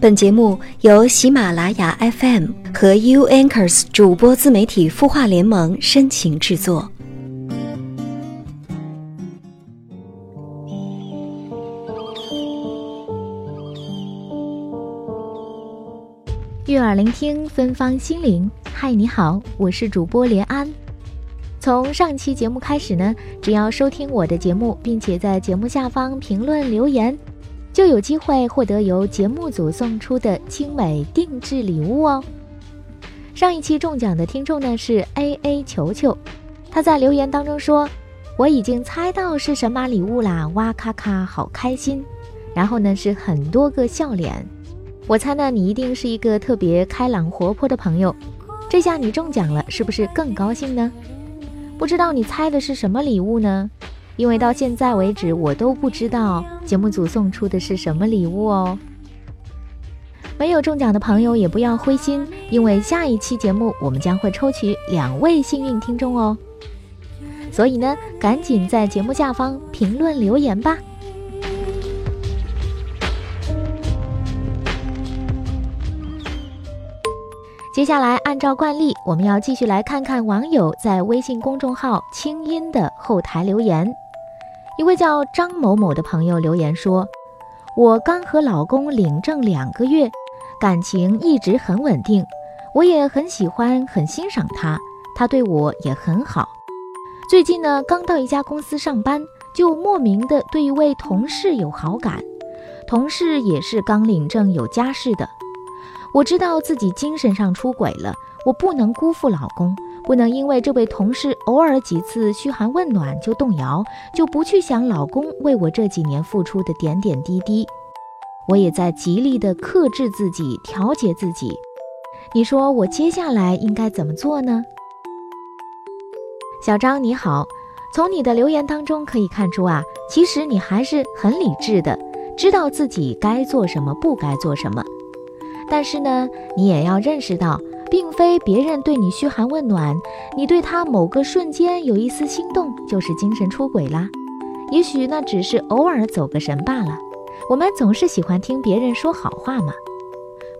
本节目由喜马拉雅 FM 和 U Anchors 主播自媒体孵化联盟深情制作。悦耳聆听，芬芳心灵。嗨，你好，我是主播连安。从上期节目开始呢，只要收听我的节目，并且在节目下方评论留言。就有机会获得由节目组送出的精美定制礼物哦。上一期中奖的听众呢是 A A 球球，他在留言当中说：“我已经猜到是神马礼物啦，哇咔咔，好开心！”然后呢是很多个笑脸。我猜呢你一定是一个特别开朗活泼的朋友，这下你中奖了，是不是更高兴呢？不知道你猜的是什么礼物呢？因为到现在为止，我都不知道节目组送出的是什么礼物哦。没有中奖的朋友也不要灰心，因为下一期节目我们将会抽取两位幸运听众哦。所以呢，赶紧在节目下方评论留言吧。接下来，按照惯例，我们要继续来看看网友在微信公众号“清音”的后台留言。一位叫张某某的朋友留言说：“我刚和老公领证两个月，感情一直很稳定，我也很喜欢、很欣赏他，他对我也很好。最近呢，刚到一家公司上班，就莫名的对一位同事有好感，同事也是刚领证有家室的。我知道自己精神上出轨了，我不能辜负老公。”不能因为这位同事偶尔几次嘘寒问暖就动摇，就不去想老公为我这几年付出的点点滴滴。我也在极力的克制自己，调节自己。你说我接下来应该怎么做呢？小张你好，从你的留言当中可以看出啊，其实你还是很理智的，知道自己该做什么，不该做什么。但是呢，你也要认识到。并非别人对你嘘寒问暖，你对他某个瞬间有一丝心动，就是精神出轨啦。也许那只是偶尔走个神罢了。我们总是喜欢听别人说好话嘛。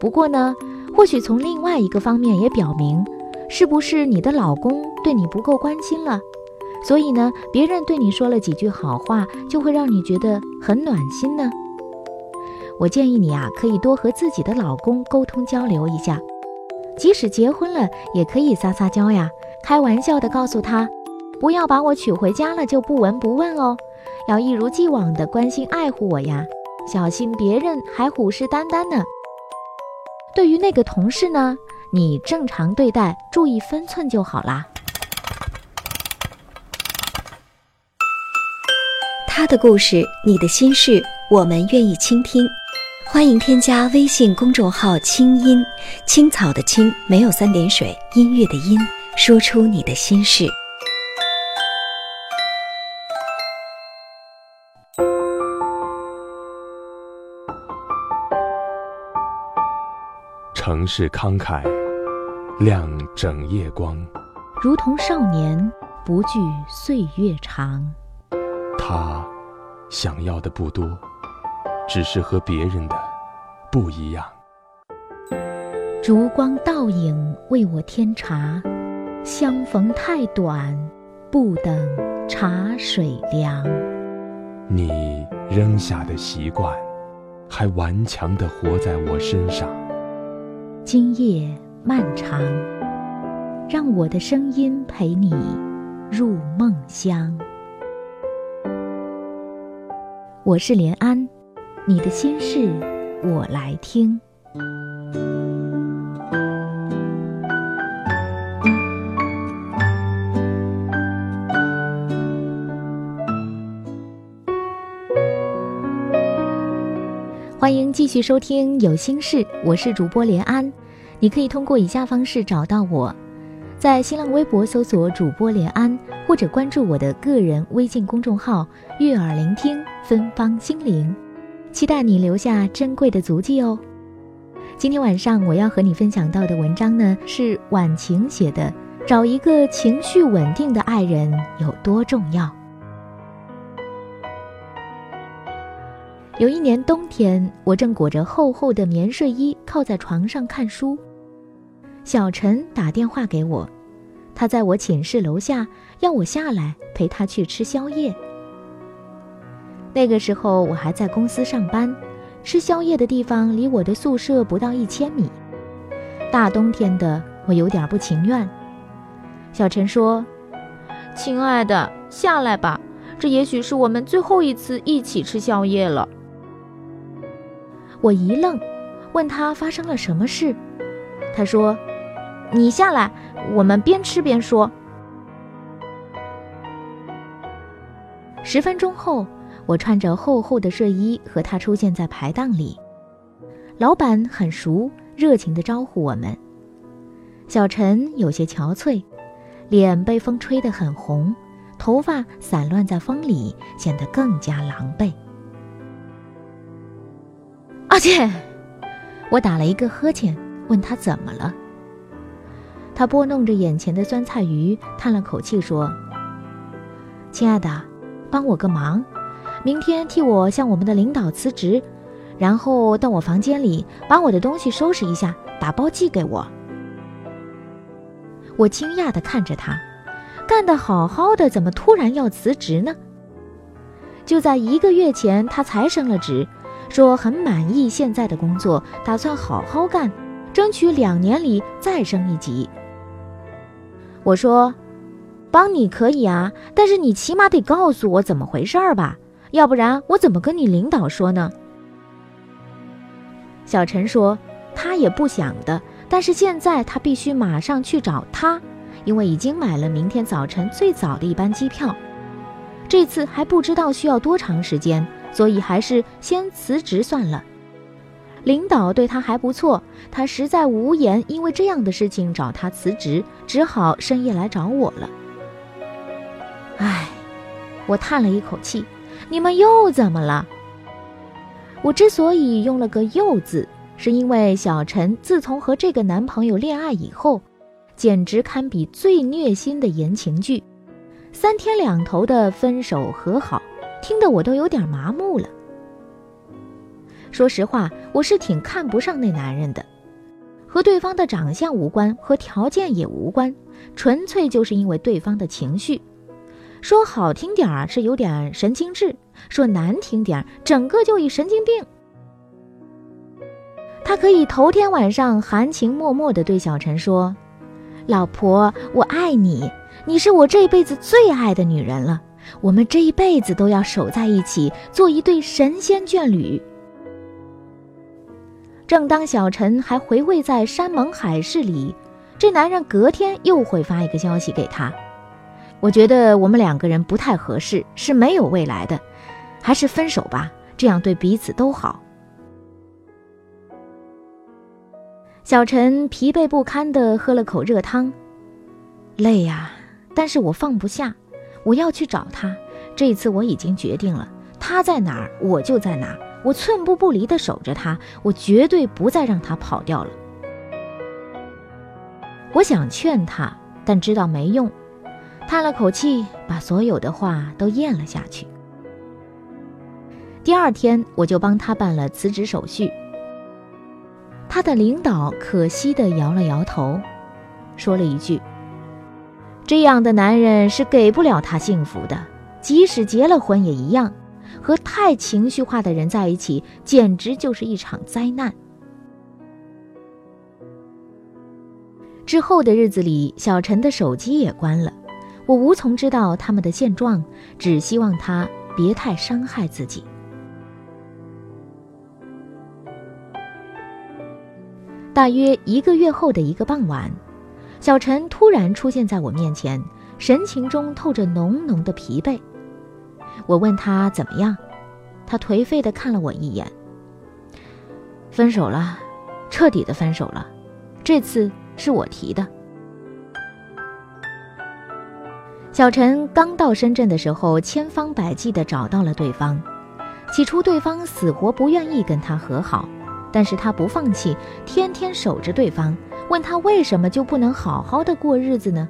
不过呢，或许从另外一个方面也表明，是不是你的老公对你不够关心了？所以呢，别人对你说了几句好话，就会让你觉得很暖心呢？我建议你啊，可以多和自己的老公沟通交流一下。即使结婚了，也可以撒撒娇呀，开玩笑的告诉他，不要把我娶回家了就不闻不问哦，要一如既往的关心爱护我呀，小心别人还虎视眈眈呢。对于那个同事呢，你正常对待，注意分寸就好啦。他的故事，你的心事，我们愿意倾听。欢迎添加微信公众号“清音青草”的青没有三点水，音乐的音，说出你的心事。城市慷慨，亮整夜光，如同少年不惧岁月长。他想要的不多。只是和别人的不一样。烛光倒影为我添茶，相逢太短，不等茶水凉。你扔下的习惯，还顽强地活在我身上。今夜漫长，让我的声音陪你入梦乡。我是连安。你的心事，我来听。欢迎继续收听《有心事》，我是主播连安。你可以通过以下方式找到我，在新浪微博搜索“主播连安”，或者关注我的个人微信公众号“悦耳聆听芬芳心灵”。期待你留下珍贵的足迹哦。今天晚上我要和你分享到的文章呢，是晚晴写的。找一个情绪稳定的爱人有多重要？有一年冬天，我正裹着厚厚的棉睡衣靠在床上看书，小陈打电话给我，他在我寝室楼下要我下来陪他去吃宵夜。那个时候我还在公司上班，吃宵夜的地方离我的宿舍不到一千米。大冬天的，我有点不情愿。小陈说：“亲爱的，下来吧，这也许是我们最后一次一起吃宵夜了。”我一愣，问他发生了什么事。他说：“你下来，我们边吃边说。”十分钟后，我穿着厚厚的睡衣和他出现在排档里。老板很熟，热情地招呼我们。小陈有些憔悴，脸被风吹得很红，头发散乱在风里，显得更加狼狈。阿切，我打了一个呵欠，问他怎么了。他拨弄着眼前的酸菜鱼，叹了口气说：“亲爱的，帮我个忙，明天替我向我们的领导辞职，然后到我房间里把我的东西收拾一下，打包寄给我。”我惊讶地看着他，干得好好的，怎么突然要辞职呢？就在一个月前，他才升了职。说很满意现在的工作，打算好好干，争取两年里再升一级。我说，帮你可以啊，但是你起码得告诉我怎么回事儿吧，要不然我怎么跟你领导说呢？小陈说，他也不想的，但是现在他必须马上去找他，因为已经买了明天早晨最早的一班机票，这次还不知道需要多长时间。所以还是先辞职算了。领导对他还不错，他实在无颜因为这样的事情找他辞职，只好深夜来找我了。唉，我叹了一口气，你们又怎么了？我之所以用了个“又”字，是因为小陈自从和这个男朋友恋爱以后，简直堪比最虐心的言情剧，三天两头的分手和好。听得我都有点麻木了。说实话，我是挺看不上那男人的，和对方的长相无关，和条件也无关，纯粹就是因为对方的情绪。说好听点儿是有点神经质，说难听点儿，整个就一神经病。他可以头天晚上含情脉脉地对小陈说：“老婆，我爱你，你是我这辈子最爱的女人了。”我们这一辈子都要守在一起，做一对神仙眷侣。正当小陈还回味在山盟海誓里，这男人隔天又会发一个消息给他。我觉得我们两个人不太合适，是没有未来的，还是分手吧，这样对彼此都好。小陈疲惫不堪地喝了口热汤，累呀，但是我放不下。我要去找他，这次我已经决定了，他在哪儿我就在哪，我寸步不离地守着他，我绝对不再让他跑掉了。我想劝他，但知道没用，叹了口气，把所有的话都咽了下去。第二天，我就帮他办了辞职手续。他的领导可惜地摇了摇头，说了一句。这样的男人是给不了他幸福的，即使结了婚也一样。和太情绪化的人在一起，简直就是一场灾难。之后的日子里，小陈的手机也关了，我无从知道他们的现状，只希望他别太伤害自己。大约一个月后的一个傍晚。小陈突然出现在我面前，神情中透着浓浓的疲惫。我问他怎么样，他颓废的看了我一眼。分手了，彻底的分手了，这次是我提的。小陈刚到深圳的时候，千方百计地找到了对方。起初，对方死活不愿意跟他和好，但是他不放弃，天天守着对方。问他为什么就不能好好的过日子呢？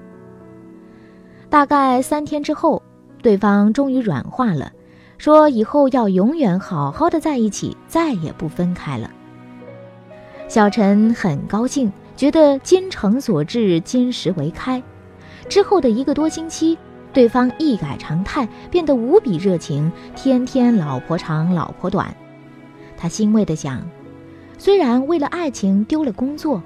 大概三天之后，对方终于软化了，说以后要永远好好的在一起，再也不分开了。小陈很高兴，觉得金诚所至，金石为开。之后的一个多星期，对方一改常态，变得无比热情，天天老婆长老婆短。他欣慰地想，虽然为了爱情丢了工作，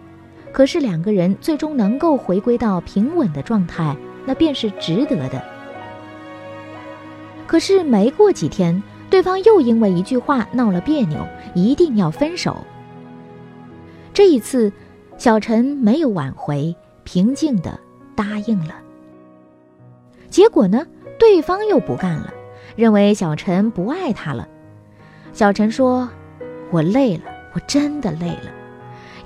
可是两个人最终能够回归到平稳的状态，那便是值得的。可是没过几天，对方又因为一句话闹了别扭，一定要分手。这一次，小陈没有挽回，平静的答应了。结果呢，对方又不干了，认为小陈不爱他了。小陈说：“我累了，我真的累了，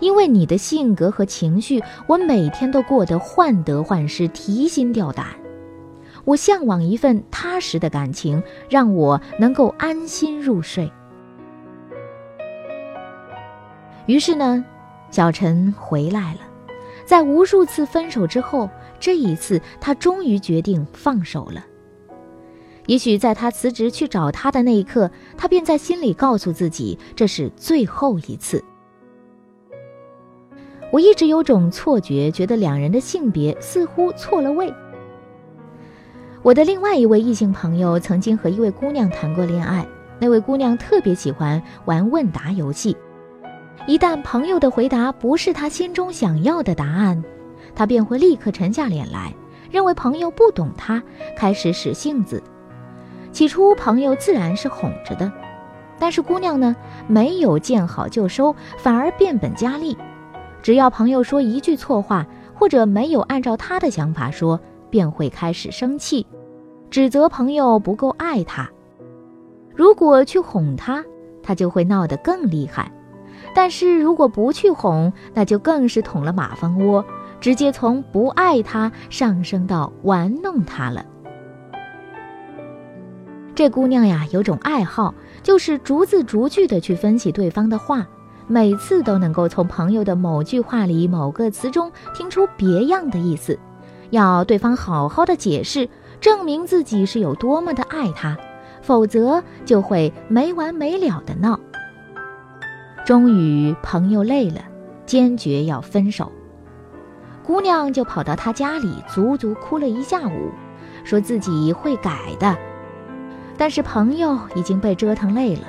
因为你的性格和情绪，我每天都过得患得患失，提心吊胆。”我向往一份踏实的感情，让我能够安心入睡。于是呢，小陈回来了。在无数次分手之后，这一次他终于决定放手了。也许在他辞职去找他的那一刻，他便在心里告诉自己，这是最后一次。我一直有种错觉，觉得两人的性别似乎错了位。我的另外一位异性朋友曾经和一位姑娘谈过恋爱，那位姑娘特别喜欢玩问答游戏，一旦朋友的回答不是他心中想要的答案，他便会立刻沉下脸来，认为朋友不懂他，开始使性子。起初朋友自然是哄着的，但是姑娘呢，没有见好就收，反而变本加厉，只要朋友说一句错话，或者没有按照他的想法说，便会开始生气。指责朋友不够爱他，如果去哄他，他就会闹得更厉害；但是如果不去哄，那就更是捅了马蜂窝，直接从不爱他上升到玩弄他了。这姑娘呀，有种爱好，就是逐字逐句的去分析对方的话，每次都能够从朋友的某句话里某个词中听出别样的意思，要对方好好的解释。证明自己是有多么的爱他，否则就会没完没了的闹。终于，朋友累了，坚决要分手。姑娘就跑到他家里，足足哭了一下午，说自己会改的。但是朋友已经被折腾累了，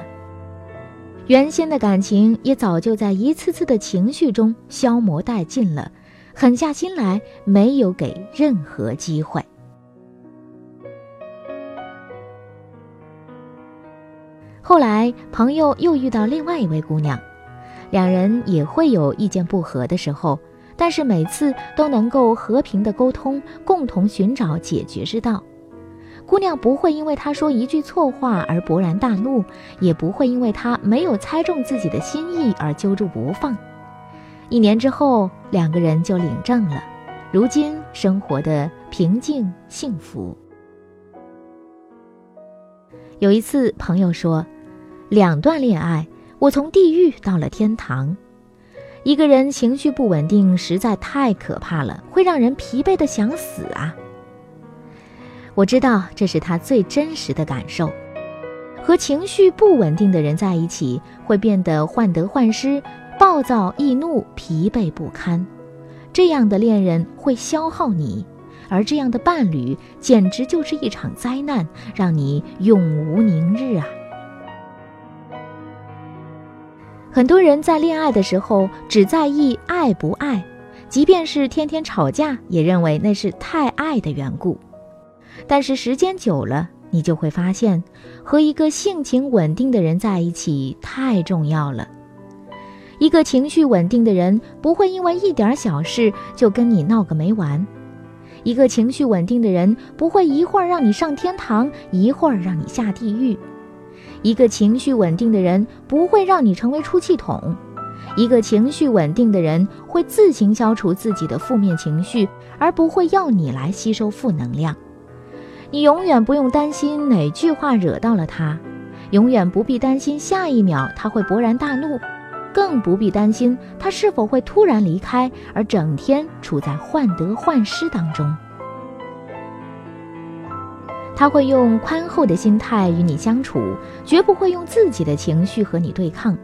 原先的感情也早就在一次次的情绪中消磨殆尽了，狠下心来，没有给任何机会。后来，朋友又遇到另外一位姑娘，两人也会有意见不合的时候，但是每次都能够和平的沟通，共同寻找解决之道。姑娘不会因为他说一句错话而勃然大怒，也不会因为他没有猜中自己的心意而揪住不放。一年之后，两个人就领证了，如今生活的平静幸福。有一次，朋友说。两段恋爱，我从地狱到了天堂。一个人情绪不稳定实在太可怕了，会让人疲惫的想死啊！我知道这是他最真实的感受。和情绪不稳定的人在一起，会变得患得患失、暴躁易怒、疲惫不堪。这样的恋人会消耗你，而这样的伴侣简直就是一场灾难，让你永无宁日啊！很多人在恋爱的时候只在意爱不爱，即便是天天吵架，也认为那是太爱的缘故。但是时间久了，你就会发现，和一个性情稳定的人在一起太重要了。一个情绪稳定的人不会因为一点小事就跟你闹个没完，一个情绪稳定的人不会一会儿让你上天堂，一会儿让你下地狱。一个情绪稳定的人不会让你成为出气筒，一个情绪稳定的人会自行消除自己的负面情绪，而不会要你来吸收负能量。你永远不用担心哪句话惹到了他，永远不必担心下一秒他会勃然大怒，更不必担心他是否会突然离开，而整天处在患得患失当中。他会用宽厚的心态与你相处，绝不会用自己的情绪和你对抗。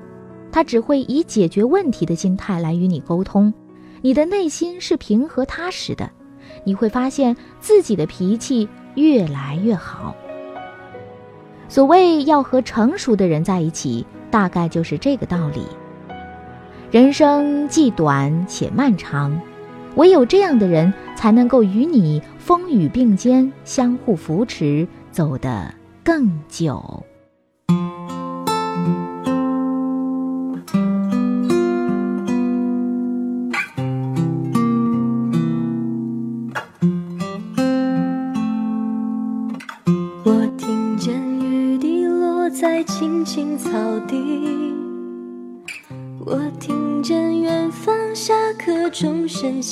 他只会以解决问题的心态来与你沟通。你的内心是平和踏实的，你会发现自己的脾气越来越好。所谓要和成熟的人在一起，大概就是这个道理。人生既短且漫长，唯有这样的人才能够与你。风雨并肩，相互扶持，走得更久。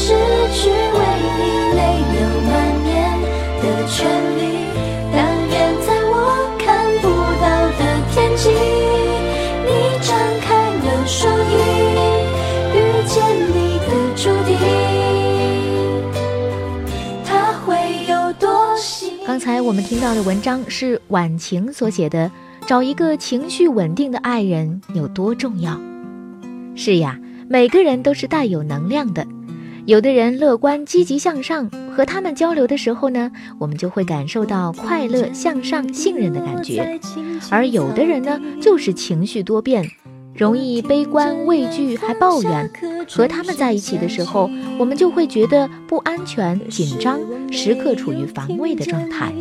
失去为你泪流满面的权利，但愿在我看不到的天际，你张开了双翼，遇见你的注定。他会有多幸？刚才我们听到的文章是婉晴所写的，找一个情绪稳定的爱人有多重要？是呀，每个人都是带有能量的。有的人乐观积极向上，和他们交流的时候呢，我们就会感受到快乐向上、信任的感觉；而有的人呢，就是情绪多变。容易悲观、畏惧，还抱怨。和他们在一起的时候，我们就会觉得不安全、紧张，时刻处于防卫的状态。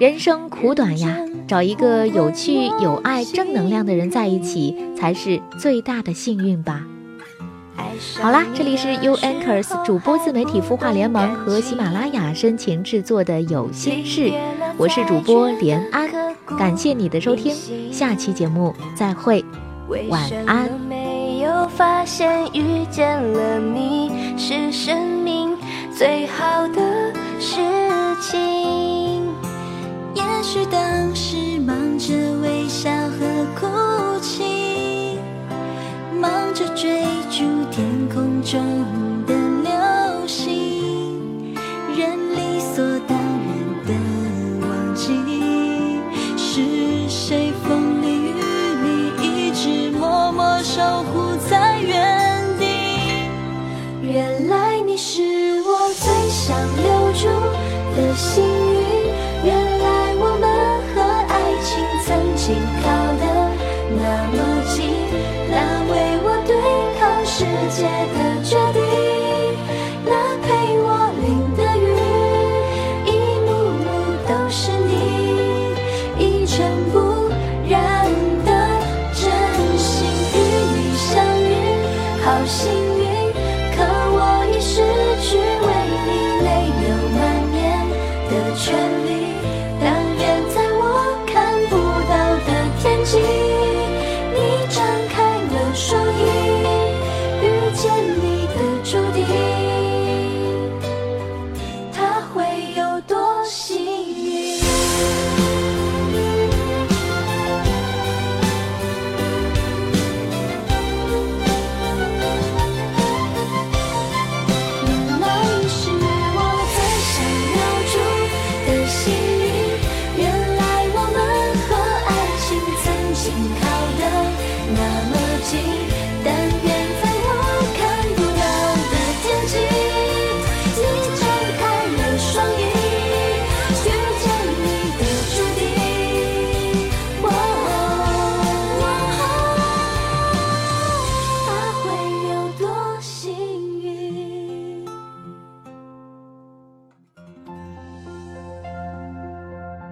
人生苦短呀，找一个有趣、有爱、正能量的人在一起，才是最大的幸运吧。好啦，这里是 U Anchors 主播自媒体孵化联盟和喜马拉雅深情制作的有心事，我是主播连安，感谢你的收听，下期节目再会，晚安。没有发现遇见了你是生命最好的事世界的